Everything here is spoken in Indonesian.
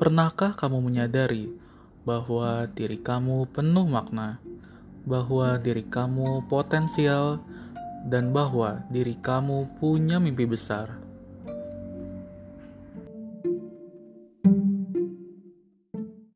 Pernahkah kamu menyadari bahwa diri kamu penuh makna, bahwa diri kamu potensial, dan bahwa diri kamu punya mimpi besar?